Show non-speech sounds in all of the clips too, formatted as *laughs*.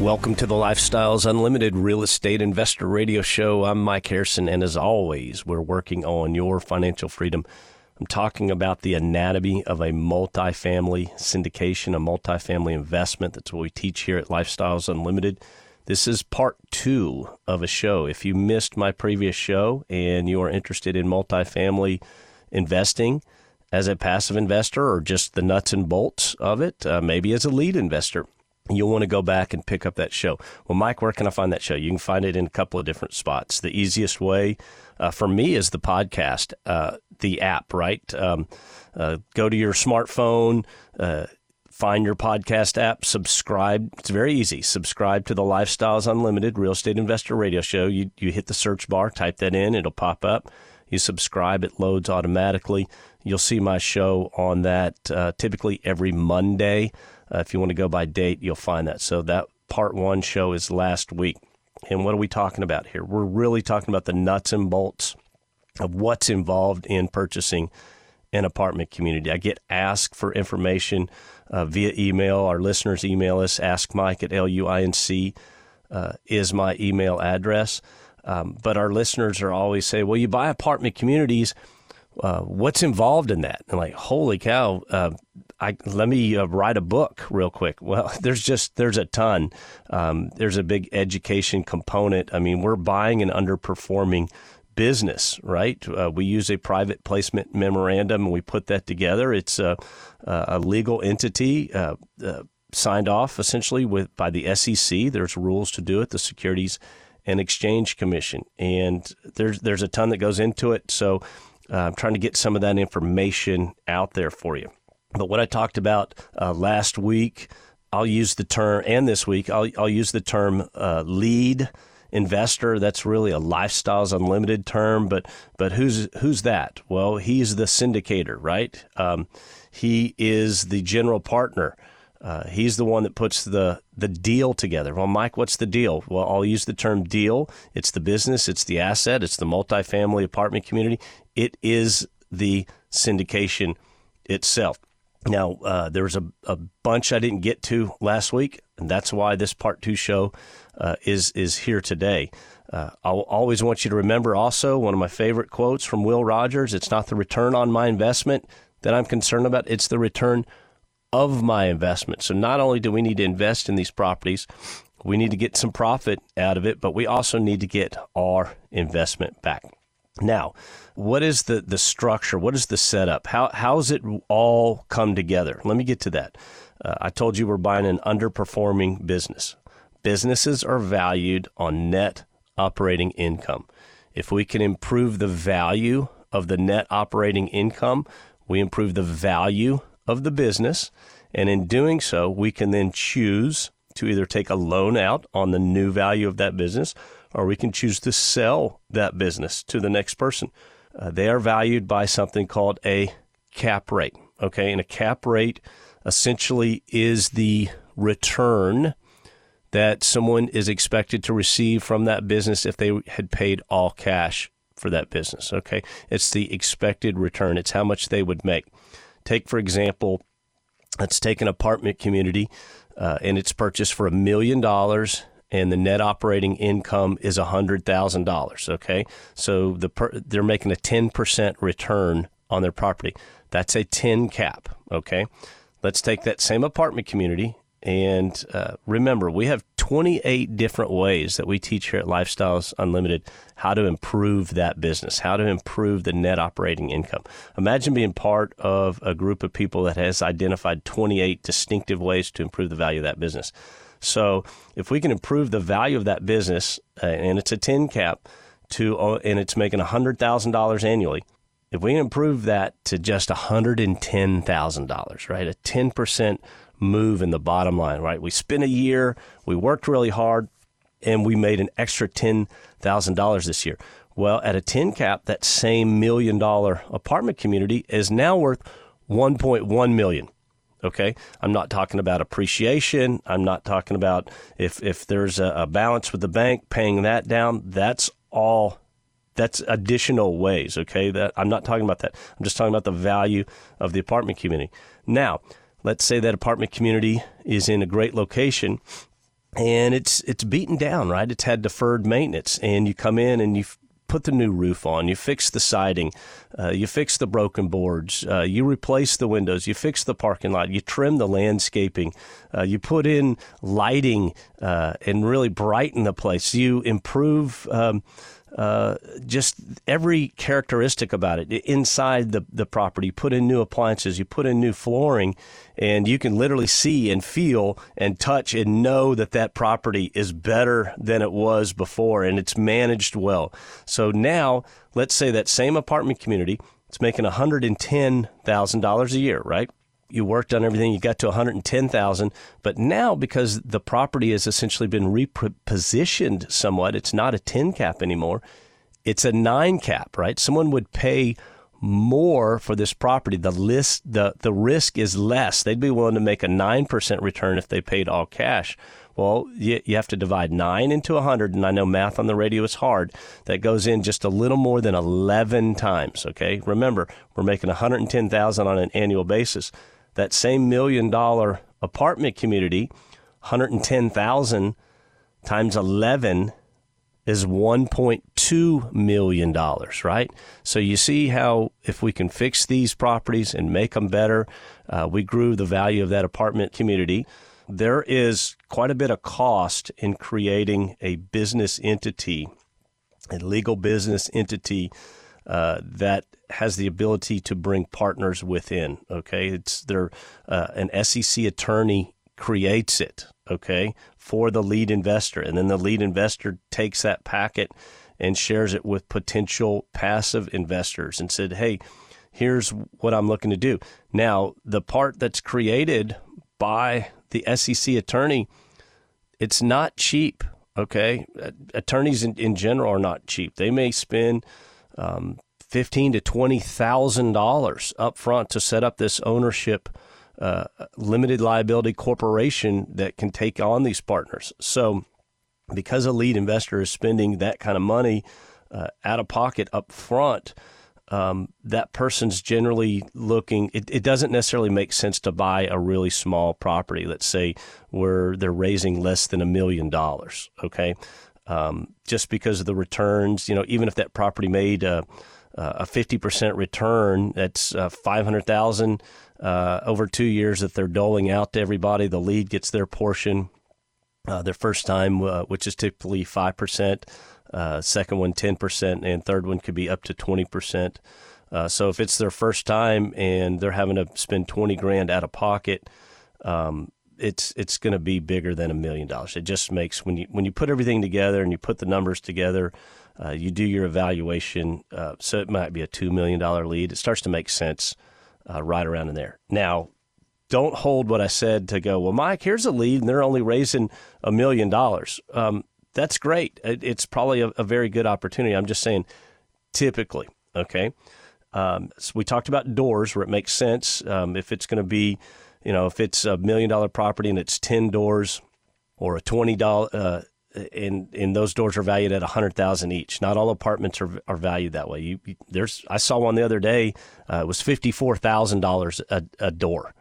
Welcome to the Lifestyles Unlimited Real Estate Investor Radio Show. I'm Mike Harrison, and as always, we're working on your financial freedom. I'm talking about the anatomy of a multifamily syndication, a multifamily investment. That's what we teach here at Lifestyles Unlimited. This is part two of a show. If you missed my previous show and you are interested in multifamily investing as a passive investor or just the nuts and bolts of it, uh, maybe as a lead investor, you'll want to go back and pick up that show. Well, Mike, where can I find that show? You can find it in a couple of different spots. The easiest way uh, for me is the podcast, uh, the app, right? Um, uh, go to your smartphone, uh, find your podcast app, subscribe. It's very easy. Subscribe to the Lifestyles Unlimited Real Estate Investor Radio Show. You, you hit the search bar, type that in, it'll pop up. You subscribe, it loads automatically. You'll see my show on that uh, typically every Monday. Uh, if you want to go by date, you'll find that. So that part one show is last week. And what are we talking about here? We're really talking about the nuts and bolts of what's involved in purchasing an apartment community. I get asked for information uh, via email. Our listeners email us. Ask Mike at LUINC uh, is my email address. Um, but our listeners are always say, well, you buy apartment communities. Uh, what's involved in that? And like, holy cow! Uh, I, let me uh, write a book real quick. *laughs* Well, there's just there's a ton. Um, there's a big education component. I mean, we're buying an underperforming business, right? Uh, we use a private placement memorandum and we put that together. It's a, a legal entity uh, signed off essentially with by the SEC. There's rules to do it. The Securities and Exchange Commission, and there's there's a ton that goes into it. So uh, I'm trying to get some of that information out there for you. But what I talked about uh, last week, I'll use the term, and this week, I'll, I'll use the term uh, lead investor. That's really a Lifestyles Unlimited term, but but who's who's that? Well, he's the syndicator, right? Um, he is the general partner. Uh, he's the one that puts the the deal together. Well, Mike, what's the deal? Well, I'll use the term deal. It's the business, it's the asset, it's the multifamily apartment community. It is the syndication itself. Now, uh, there was a, a bunch I didn't get to last week, and that's why this part two show uh, is is here today. Uh, I'll always want you to remember also one of my favorite quotes from Will Rogers it's not the return on my investment that I'm concerned about, it's the return of my investment. So, not only do we need to invest in these properties, we need to get some profit out of it, but we also need to get our investment back. Now, what is the, the structure? What is the setup? How how's it all come together? Let me get to that. Uh, I told you we're buying an underperforming business. Businesses are valued on net operating income. If we can improve the value of the net operating income, we improve the value of the business. And in doing so, we can then choose to either take a loan out on the new value of that business or we can choose to sell that business to the next person. Uh, they are valued by something called a cap rate. Okay, and a cap rate essentially is the return that someone is expected to receive from that business if they had paid all cash for that business. Okay, it's the expected return, it's how much they would make. Take, for example, let's take an apartment community uh, and it's purchased for a million dollars and the net operating income is $100,000. Okay. So the per, they're making a 10% return on their property. That's a 10 cap. Okay. Let's take that same apartment community. And uh, remember, we have 28 different ways that we teach here at Lifestyles Unlimited how to improve that business, how to improve the net operating income. Imagine being part of a group of people that has identified 28 distinctive ways to improve the value of that business. So if we can improve the value of that business, uh, and it's a 10 cap, to uh, and it's making $100,000 annually, if we improve that to just $110,000, right, a 10% move in the bottom line, right? We spent a year, we worked really hard, and we made an extra $10,000 this year. Well, at a 10 cap, that same million dollar apartment community is now worth 1.1 million. Okay, I'm not talking about appreciation. I'm not talking about if if there's a, a balance with the bank, paying that down. That's all. That's additional ways. Okay, that I'm not talking about that. I'm just talking about the value of the apartment community. Now, let's say that apartment community is in a great location and it's it's beaten down, right? It's had deferred maintenance, and you come in and you put the new roof on, you fix the siding, uh, you fix the broken boards, uh, you replace the windows, you fix the parking lot, you trim the landscaping, uh, you put in lighting uh, and really brighten the place, you improve. Um, uh, just every characteristic about it inside the, the property. You put in new appliances, you put in new flooring, and you can literally see and feel and touch and know that that property is better than it was before and it's managed well. So now, let's say that same apartment community, it's making $110,000 a year, right? You worked on everything, you got to 110,000, but now because the property has essentially been repositioned somewhat, it's not a 10 cap anymore. It's a 9 cap, right? Someone would pay more for this property. The list the the risk is less. They'd be willing to make a 9% return if they paid all cash. Well, you, you have to divide 9 into 100 and I know math on the radio is hard. That goes in just a little more than 11 times, okay? Remember, we're making 110,000 on an annual basis that same million dollar apartment community, 110,000 times 11 is 1.2 million dollars, right? So you see how if we can fix these properties and make them better, uh, we grew the value of that apartment community. There is quite a bit of cost in creating a business entity, a legal business entity uh, that has the ability to bring partners within. Okay, it's there. Uh, an SEC attorney creates it. Okay, for the lead investor, and then the lead investor takes that packet and shares it with potential passive investors and said, "Hey, here's what I'm looking to do." Now, the part that's created by the SEC attorney, it's not cheap. Okay, attorneys in, in general are not cheap. They may spend um, fifteen to twenty thousand dollars up front to set up this ownership uh, limited liability corporation that can take on these partners. So, because a lead investor is spending that kind of money uh, out of pocket up front, um, that person's generally looking. It, it, doesn't necessarily make sense to buy a really small property. Let's say where they're raising less than a million dollars. Okay, um, just because of the returns. You know, even if that property made a, a 50% return, that's uh, 500,000 uh, over two years that they're doling out to everybody. The lead gets their portion. Uh, their first time, uh, which is typically 5%, uh, second one 10%, and third one could be up to 20%. Uh, so if it's their first time and they're having to spend 20 grand out of pocket, um, it's it's going to be bigger than a million dollars. It just makes when you when you put everything together and you put the numbers together, uh, you do your evaluation. Uh, so it might be a two million dollar lead. It starts to make sense uh, right around in there. Now, don't hold what I said to go. Well, Mike, here's a lead, and they're only raising a million dollars. Um, that's great. It, it's probably a, a, very good opportunity. I'm just saying, typically, okay. Um, so we talked about doors where it makes sense. Um, if it's going to be you know, if it's a million dollar property and it's 10 doors or a $20, uh, and, and those doors are valued at a hundred thousand each. Not all apartments are, are valued that way. You, you there's I saw one the other day. Uh, it was fifty four thousand dollars a door.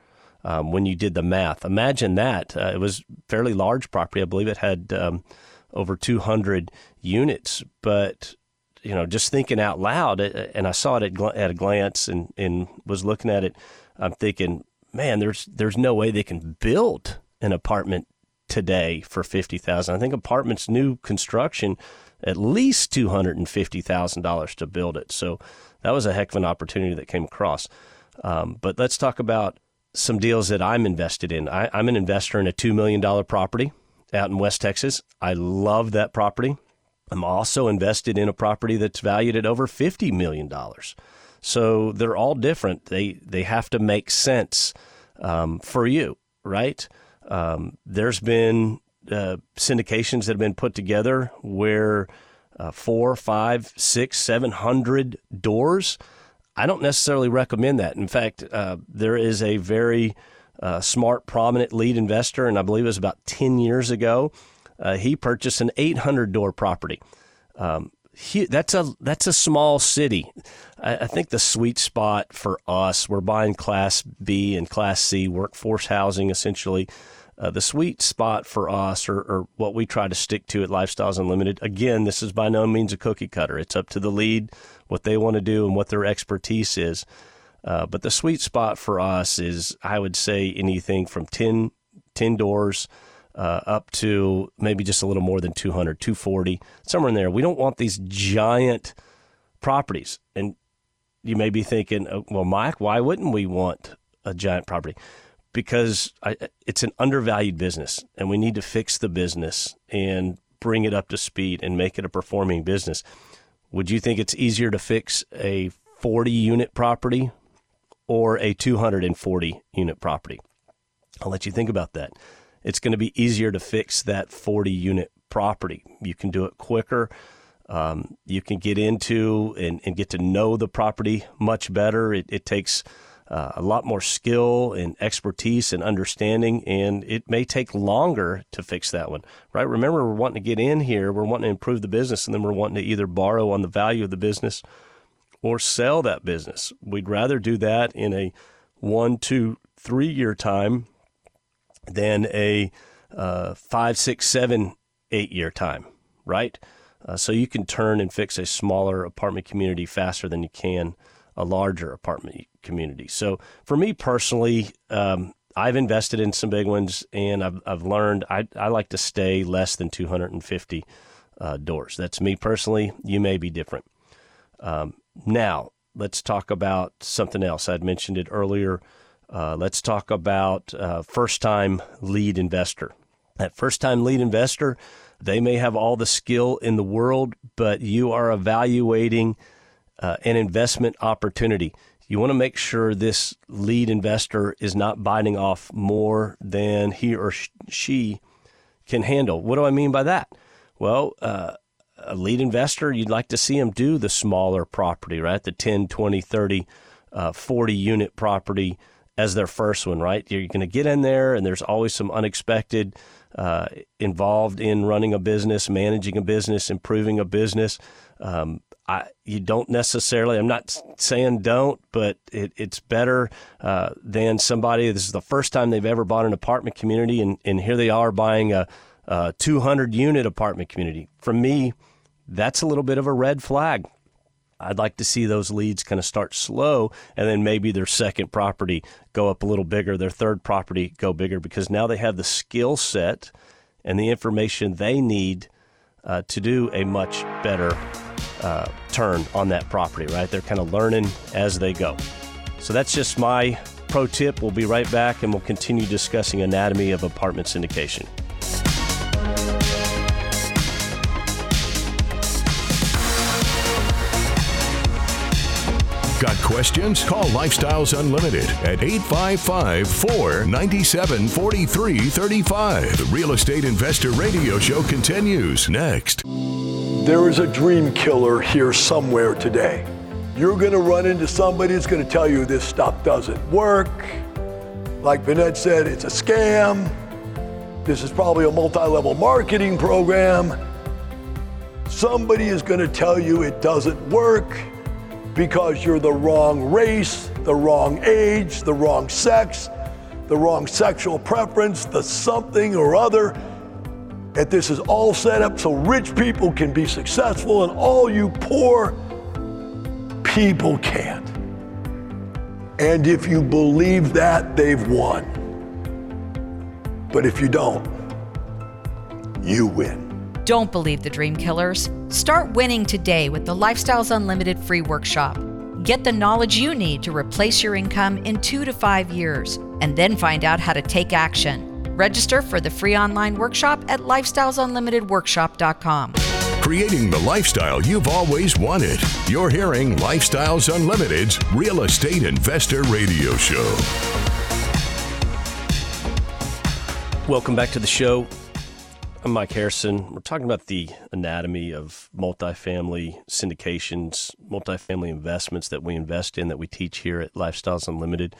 Um, when you did the math, imagine that. Uh, it was fairly large property. I believe it had um, over two hundred units. But you know, just thinking out loud, uh, and I saw it at, at a glance, and and was looking at it. I'm thinking, man, there's there's no way they can build an apartment today for fifty thousand. I think apartments new construction at least two hundred and fifty thousand dollars to build it. So that was a heck of an opportunity that came across. Um, but let's talk about some deals that I'm invested in. I, I'm an investor in a two million dollar property out in West Texas. I love that property. I'm also invested in a property that's valued at over fifty million dollars. So they're all different. They they have to make sense um, for you, right? Um, there's been uh, syndications that have been put together where uh, four, five, six, seven hundred doors. I don't necessarily recommend that. In fact, uh, there is a very uh, smart, prominent lead investor, and I believe it was about 10 years ago. Uh, he purchased an 800 door property. Um, that's a that's a small city. I, I, think the sweet spot for us, we're buying Class B and Class C workforce housing essentially. Uh, the sweet spot for us, or, or, what we try to stick to at Lifestyles Unlimited, again, this is by no means a cookie cutter. It's up to the lead, what they want to do, and what their expertise is. Uh, but the sweet spot for us is, I would say, anything from 10, 10 doors uh, up to maybe just a little more than 200, 240, somewhere in there. We don't want these giant properties. And you may be thinking, oh, well, Mike, why wouldn't we want a giant property? because I, it's an undervalued business and we need to fix the business and bring it up to speed and make it a performing business. Would you think it's easier to fix a 40 unit property or a 240 unit property? I'll let you think about that. It's going to be easier to fix that 40 unit property. You can do it quicker. Um, you can get into and, and, get to know the property much better. It, it takes uh, a lot more skill and expertise and understanding, and it may take longer to fix that one, right? Remember, we're wanting to get in here, we're wanting to improve the business, and then we're wanting to either borrow on the value of the business or sell that business. We'd rather do that in a one, two, three year time than a uh, five, six, seven, eight year time, right? Uh, so you can turn and fix a smaller apartment community faster than you can a larger apartment community. So for me personally, um, I've invested in some big ones, and I've I've learned I I like to stay less than 250 uh, doors. That's me personally. You may be different. Um, now let's talk about something else. I'd mentioned it earlier. Uh, let's talk about uh, first time lead investor. That first time lead investor, they may have all the skill in the world, but you are evaluating uh, an investment opportunity. You want to make sure this lead investor is not biting off more than he or she can handle. What do I mean by that? Well, uh, a lead investor, you'd like to see them do the smaller property, right? The 10, 20, 30, uh, 40 unit property as their first one, right? You're going to get in there, and there's always some unexpected uh, involved in running a business, managing a business, improving a business. Um, I, you don't necessarily. I'm not saying don't, but it, it's better uh, than somebody. This is the first time they've ever bought an apartment community, and, and here they are buying a, a 200 unit apartment community. For me, that's a little bit of a red flag. I'd like to see those leads kind of start slow and then maybe their second property go up a little bigger, their third property go bigger because now they have the skill set and the information they need uh, to do a much better uh, turn on that property, right? They're kind of learning as they go. So that's just my pro tip. We'll be right back and we'll continue discussing anatomy of apartment syndication. Got questions? Call Lifestyles Unlimited at 855 497 4335. The Real Estate Investor Radio Show continues next. There is a dream killer here somewhere today. You're going to run into somebody that's going to tell you this stuff doesn't work. Like Vanette said, it's a scam. This is probably a multi level marketing program. Somebody is going to tell you it doesn't work because you're the wrong race, the wrong age, the wrong sex, the wrong sexual preference, the something or other. And this is all set up so rich people can be successful and all you poor people can't. And if you believe that, they've won. But if you don't, you win. Don't believe the dream killers. Start winning today with the Lifestyles Unlimited free workshop. Get the knowledge you need to replace your income in two to five years, and then find out how to take action. Register for the free online workshop at lifestylesunlimitedworkshop.com. Creating the lifestyle you've always wanted. You're hearing Lifestyles Unlimited's Real Estate Investor Radio Show. Welcome back to the show. I'm Mike Harrison. We're talking about the anatomy of multifamily syndications, multifamily investments that we invest in that we teach here at Lifestyles Unlimited.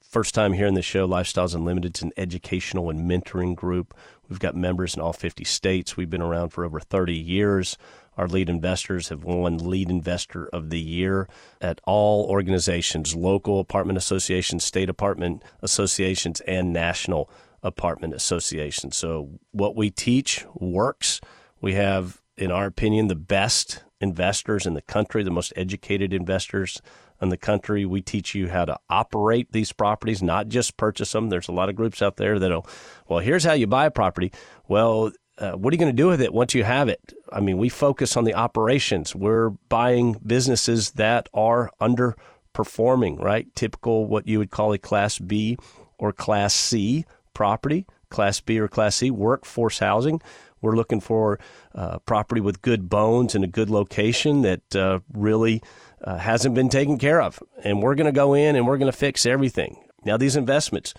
First time here in the show, Lifestyles Unlimited is an educational and mentoring group. We've got members in all 50 states. We've been around for over 30 years. Our lead investors have won Lead Investor of the Year at all organizations local apartment associations, state apartment associations, and national apartment associations. So, what we teach works. We have, in our opinion, the best investors in the country, the most educated investors in the country. We teach you how to operate these properties, not just purchase them. There's a lot of groups out there that'll, well, here's how you buy a property. Well, uh, what are you going to do with it once you have it? I mean, we focus on the operations. We're buying businesses that are underperforming, right? Typical what you would call a Class B or Class C property, Class B or Class C, workforce housing. We're looking for uh, property with good bones and a good location that uh, really uh, hasn't been taken care of. And we're going to go in and we're going to fix everything. Now, these investments,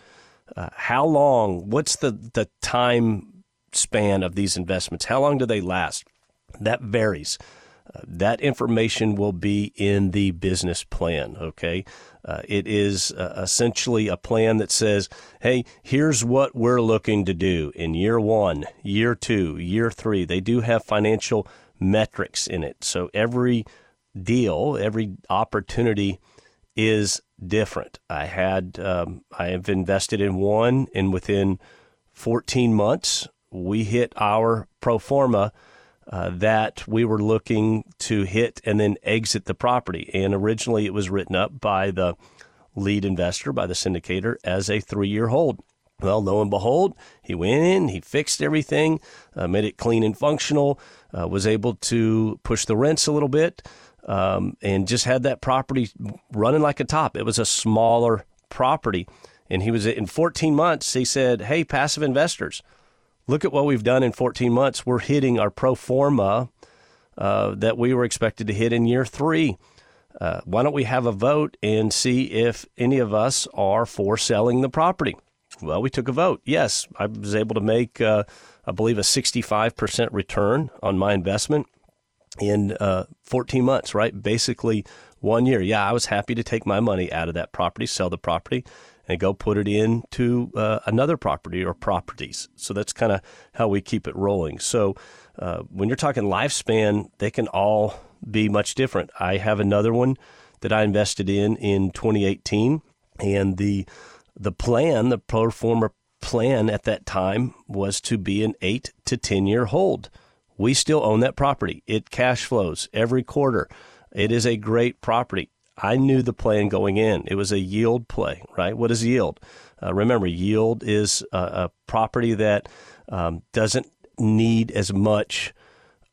uh, how long, what's the, the time span of these investments? How long do they last? That varies. That information will be in the business plan, okay? Uh, it is uh, essentially a plan that says, hey, here's what we're looking to do in year one, year two, year three. They do have financial metrics in it. So every deal, every opportunity is different. I had, um, I have invested in one, and within 14 months, we hit our pro forma uh, that we were looking to hit and then exit the property. And originally, it was written up by the lead investor, by the syndicator, as a three year hold. Well, lo and behold, he went in, he fixed everything, uh, made it clean and functional, uh, was able to push the rents a little bit, um, and just had that property running like a top. It was a smaller property. And he was in 14 months, he said, Hey, passive investors, look at what we've done in 14 months. We're hitting our pro forma uh, that we were expected to hit in year three. Uh, why don't we have a vote and see if any of us are for selling the property? Well, we took a vote. Yes, I was able to make, uh, I believe, a 65% return on my investment in uh, 14 months, right? Basically, one year. Yeah, I was happy to take my money out of that property, sell the property, and go put it into uh, another property or properties. So that's kind of how we keep it rolling. So uh, when you're talking lifespan, they can all be much different. I have another one that I invested in in 2018, and the the plan, the pro forma plan at that time was to be an eight to 10 year hold. We still own that property. It cash flows every quarter. It is a great property. I knew the plan going in. It was a yield play, right? What is yield? Uh, remember, yield is a, a property that um, doesn't need as much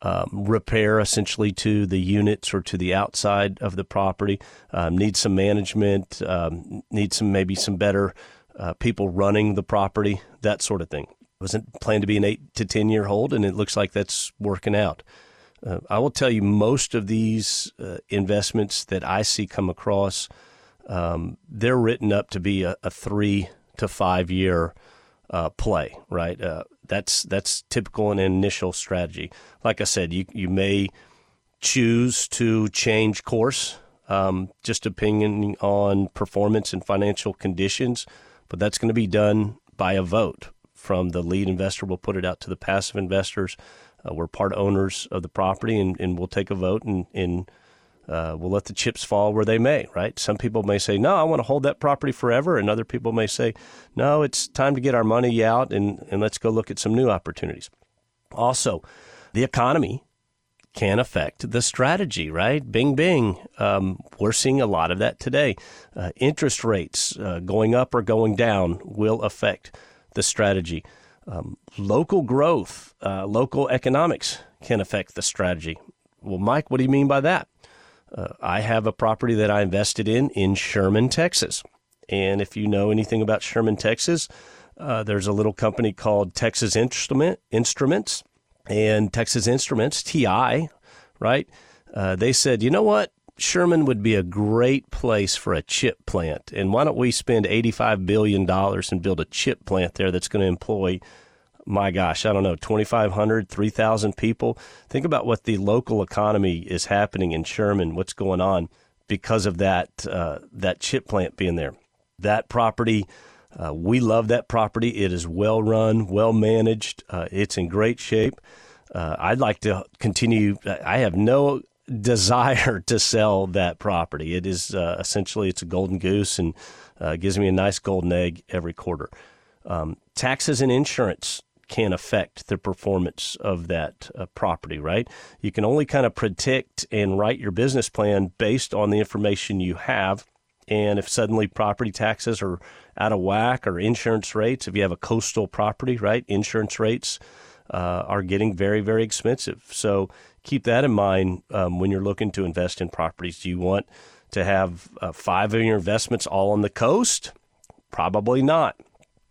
um, repair essentially to the units or to the outside of the property. Um, needs some management. Um, needs some maybe some better uh, people running the property. That sort of thing. It wasn't planned to be an eight to ten year hold, and it looks like that's working out. Uh, I will tell you, most of these uh, investments that I see come across, um, they're written up to be a, a three to five year uh, play, right? Uh, that's that's typical in an initial strategy. Like I said, you you may choose to change course, um, just depending on performance and financial conditions, but that's going to be done by a vote from the lead investor. We'll put it out to the passive investors. Uh, we're part owners of the property, and, and we'll take a vote and, and uh, we'll let the chips fall where they may, right? Some people may say, no, I want to hold that property forever. And other people may say, no, it's time to get our money out and, and let's go look at some new opportunities. Also, the economy can affect the strategy, right? Bing, bing. Um, we're seeing a lot of that today. Uh, interest rates uh, going up or going down will affect the strategy. Um, local growth, uh, local economics can affect the strategy. Well, Mike, what do you mean by that? Uh, I have a property that I invested in in Sherman, Texas. And if you know anything about Sherman, Texas, uh, there's a little company called Texas Instrument Instruments and Texas Instruments TI, right? Uh, they said, you know what, Sherman would be a great place for a chip plant, and why don't we spend eighty-five billion dollars and build a chip plant there that's going to employ my gosh, I don't know, 2,500, 3,000 people. Think about what the local economy is happening in Sherman, what's going on because of that, uh, that chip plant being there. That property, uh, we love that property. It is well run, well managed. Uh, it's in great shape. Uh, I'd like to continue. I have no desire to sell that property. It is uh, essentially it's a golden goose and uh, gives me a nice golden egg every quarter. Um, taxes and insurance can affect the performance of that uh, property, right? You can only kind of predict and write your business plan based on the information you have. And if suddenly property taxes are out of whack or insurance rates, if you have a coastal property, right, insurance rates uh, are getting very, very expensive. So keep that in mind um, when you're looking to invest in properties. Do you want to have uh, five of your investments all on the coast? Probably not.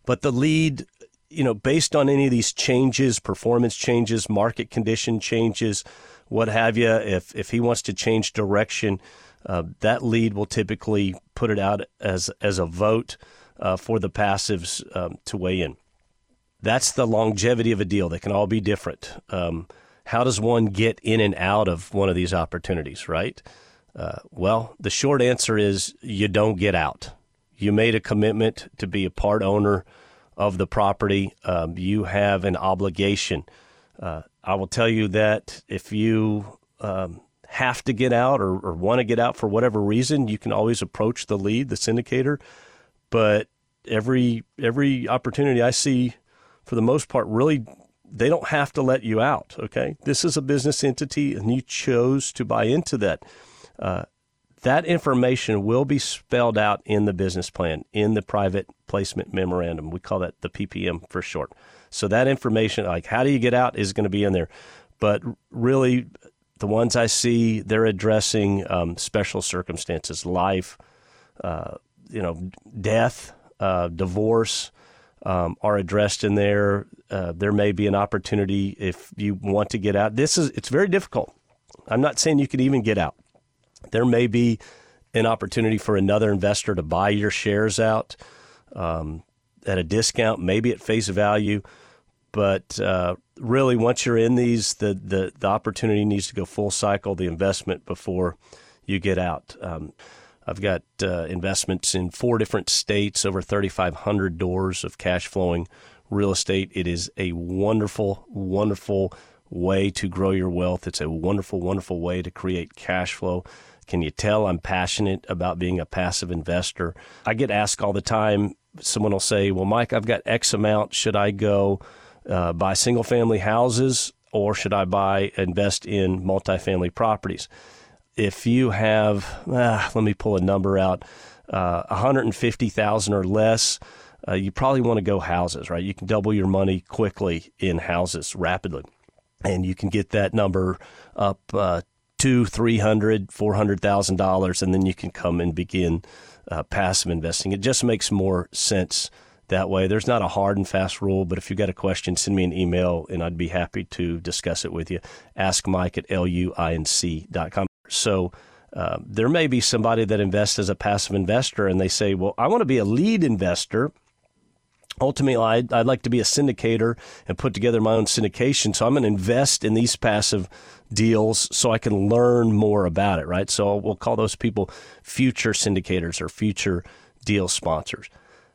But the lead, you know, based on any of these changes, performance changes, market condition changes, what have you, if, if he wants to change direction, uh, that lead will typically put it out as, as a vote uh, for the passives um, to weigh in. That's the longevity of a deal. They can all be different. Um, how does one get in and out of one of these opportunities, right? Uh, well, the short answer is you don't get out. You made a commitment to be a part owner of the property. Um, you have an obligation. Uh, I will tell you that if you um, have to get out or, or want to get out for whatever reason, you can always approach the lead, the syndicator. But every every opportunity I see, for the most part, really they don't have to let you out. Okay, this is a business entity, and you chose to buy into that. Uh, that information will be spelled out in the business plan, in the private placement memorandum. We call that the PPM for short. So that information, like how do you get out, is going to be in there. But really, the ones I see, they're addressing um, special circumstances, life, uh, you know, death, uh, divorce, um, are addressed in there. Uh, there may be an opportunity if you want to get out. This is it's very difficult. I'm not saying you could even get out. There may be an opportunity for another investor to buy your shares out um, at a discount, maybe at face value. But uh, really, once you're in these, the, the, the opportunity needs to go full cycle, the investment before you get out. Um, I've got uh, investments in four different states, over 3,500 doors of cash flowing real estate. It is a wonderful, wonderful way to grow your wealth. It's a wonderful, wonderful way to create cash flow. Can you tell I'm passionate about being a passive investor? I get asked all the time. Someone will say, Well, Mike, I've got X amount. Should I go uh, buy single family houses or should I buy, invest in multifamily properties? If you have, ah, let me pull a number out, uh, 150,000 or less, uh, you probably want to go houses, right? You can double your money quickly in houses rapidly, and you can get that number up uh, two, three hundred, four hundred thousand dollars, and then you can come and begin uh, passive investing. It just makes more sense that way. There's not a hard and fast rule, but if you've got a question, send me an email, and I'd be happy to discuss it with you. Ask Mike at luinc.com. So. Uh, there may be somebody that invests as a passive investor and they say, Well, I want to be a lead investor. Ultimately I'd, I'd, like to be a syndicator and put together my own syndication. So i'm going to invest in these passive deals so i can learn more about it right? So we'll call those people future syndicators or future deal sponsors.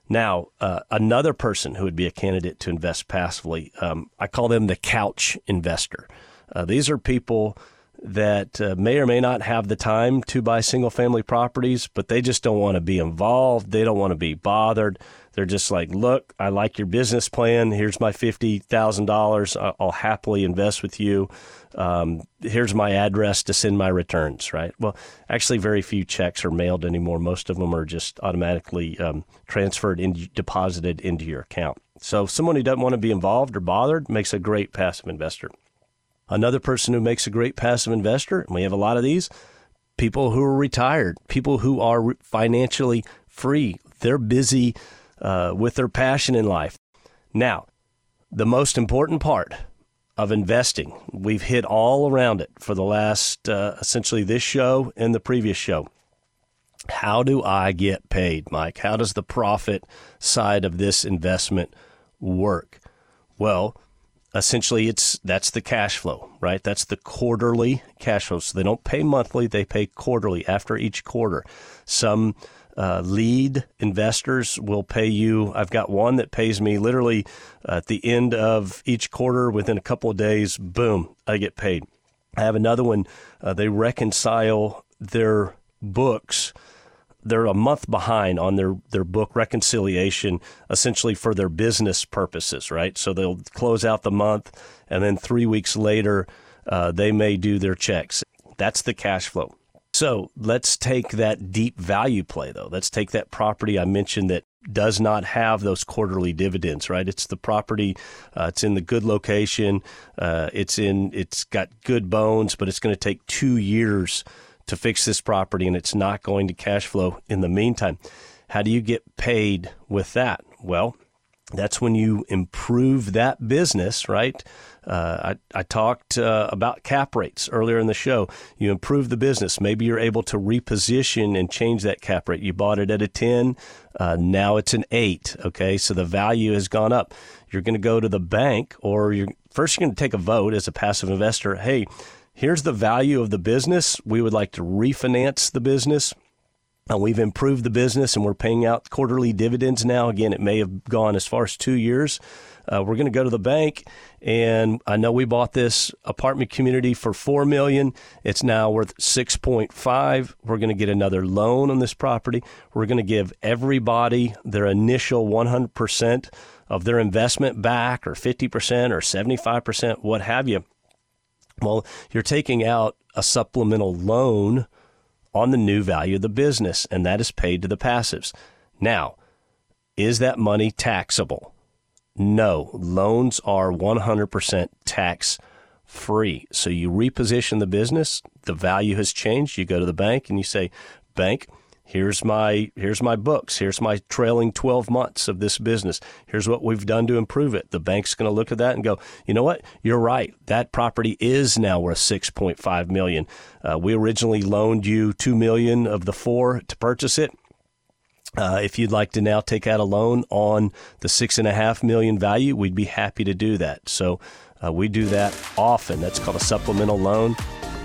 Now uh, another person who would be a candidate to invest passively um, i call them the couch investor. Uh, these are people that uh, may or may not have the time to buy single family properties, but they just don't want to be involved. They don't want to be bothered. They're just like, look, I like your business plan. Here's my $50,000. I'll happily invest with you. Um, here's my address to send my returns, right? Well, actually, very few checks are mailed anymore. Most of them are just automatically um, transferred and deposited into your account. So, someone who doesn't want to be involved or bothered makes a great passive investor. Another person who makes a great passive investor, and we have a lot of these, people who are retired, people who are financially free. They're busy uh, with their passion in life. Now, the most important part of investing, we've hit all around it for the last uh, essentially this show and the previous show. How do I get paid, Mike? How does the profit side of this investment work? Well, essentially it's that's the cash flow, right? That's the quarterly cash flow. So they don't pay monthly, they pay quarterly after each quarter. Some uh, lead investors will pay you. I've got one that pays me literally at the end of each quarter within a couple of days, boom, I get paid. I have another one, uh, they reconcile their books they're a month behind on their, their book reconciliation, essentially for their business purposes, right? So they'll close out the month, and then three weeks later, uh, they may do their checks. That's the cash flow. So let's take that deep value play, though. Let's take that property I mentioned that does not have those quarterly dividends, right? It's the property, uh, it's in the good location, uh, it's in, it's got good bones, but it's going to take two years to fix this property and it's not going to cash flow in the meantime. How do you get paid with that? Well, that's when you improve that business, right? Uh, I, I talked uh, about cap rates earlier in the show. You improve the business. Maybe you're able to reposition and change that cap rate. You bought it at a 10, uh, now it's an 8. Okay, so the value has gone up. You're going to go to the bank, or you're first you're going to take a vote as a passive investor. Hey, here's the value of the business. We would like to refinance the business. Uh, we've improved the business and we're paying out quarterly dividends now. Again, it may have gone as far as two years. Uh, we're going to go to the bank, and I know we bought this apartment community for four million. It's now worth six point five. We're going to get another loan on this property. We're going to give everybody their initial one hundred percent of their investment back, or fifty percent, or seventy five percent, what have you. Well, you're taking out a supplemental loan on the new value of the business, and that is paid to the passives. Now, is that money taxable? No, loans are 100% tax free. So you reposition the business, the value has changed. You go to the bank and you say, Bank, here's my here's my books. Here's my trailing 12 months of this business. Here's what we've done to improve it. The bank's going to look at that and go you know what? You're right. That property is now worth 6.5 million. Uh, we originally loaned you 2 million of the four to purchase it. Uh, if you'd like to now take out a loan on the six and a half million value we'd be happy to do that. So uh, we do that often. That's called a supplemental loan.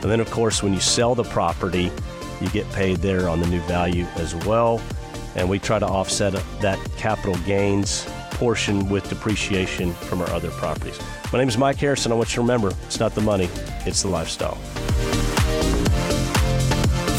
And then of course when you sell the property you get paid there on the new value as well. And we try to offset that capital gains portion with depreciation from our other properties. My name is Mike Harrison. I want you to remember it's not the money, it's the lifestyle.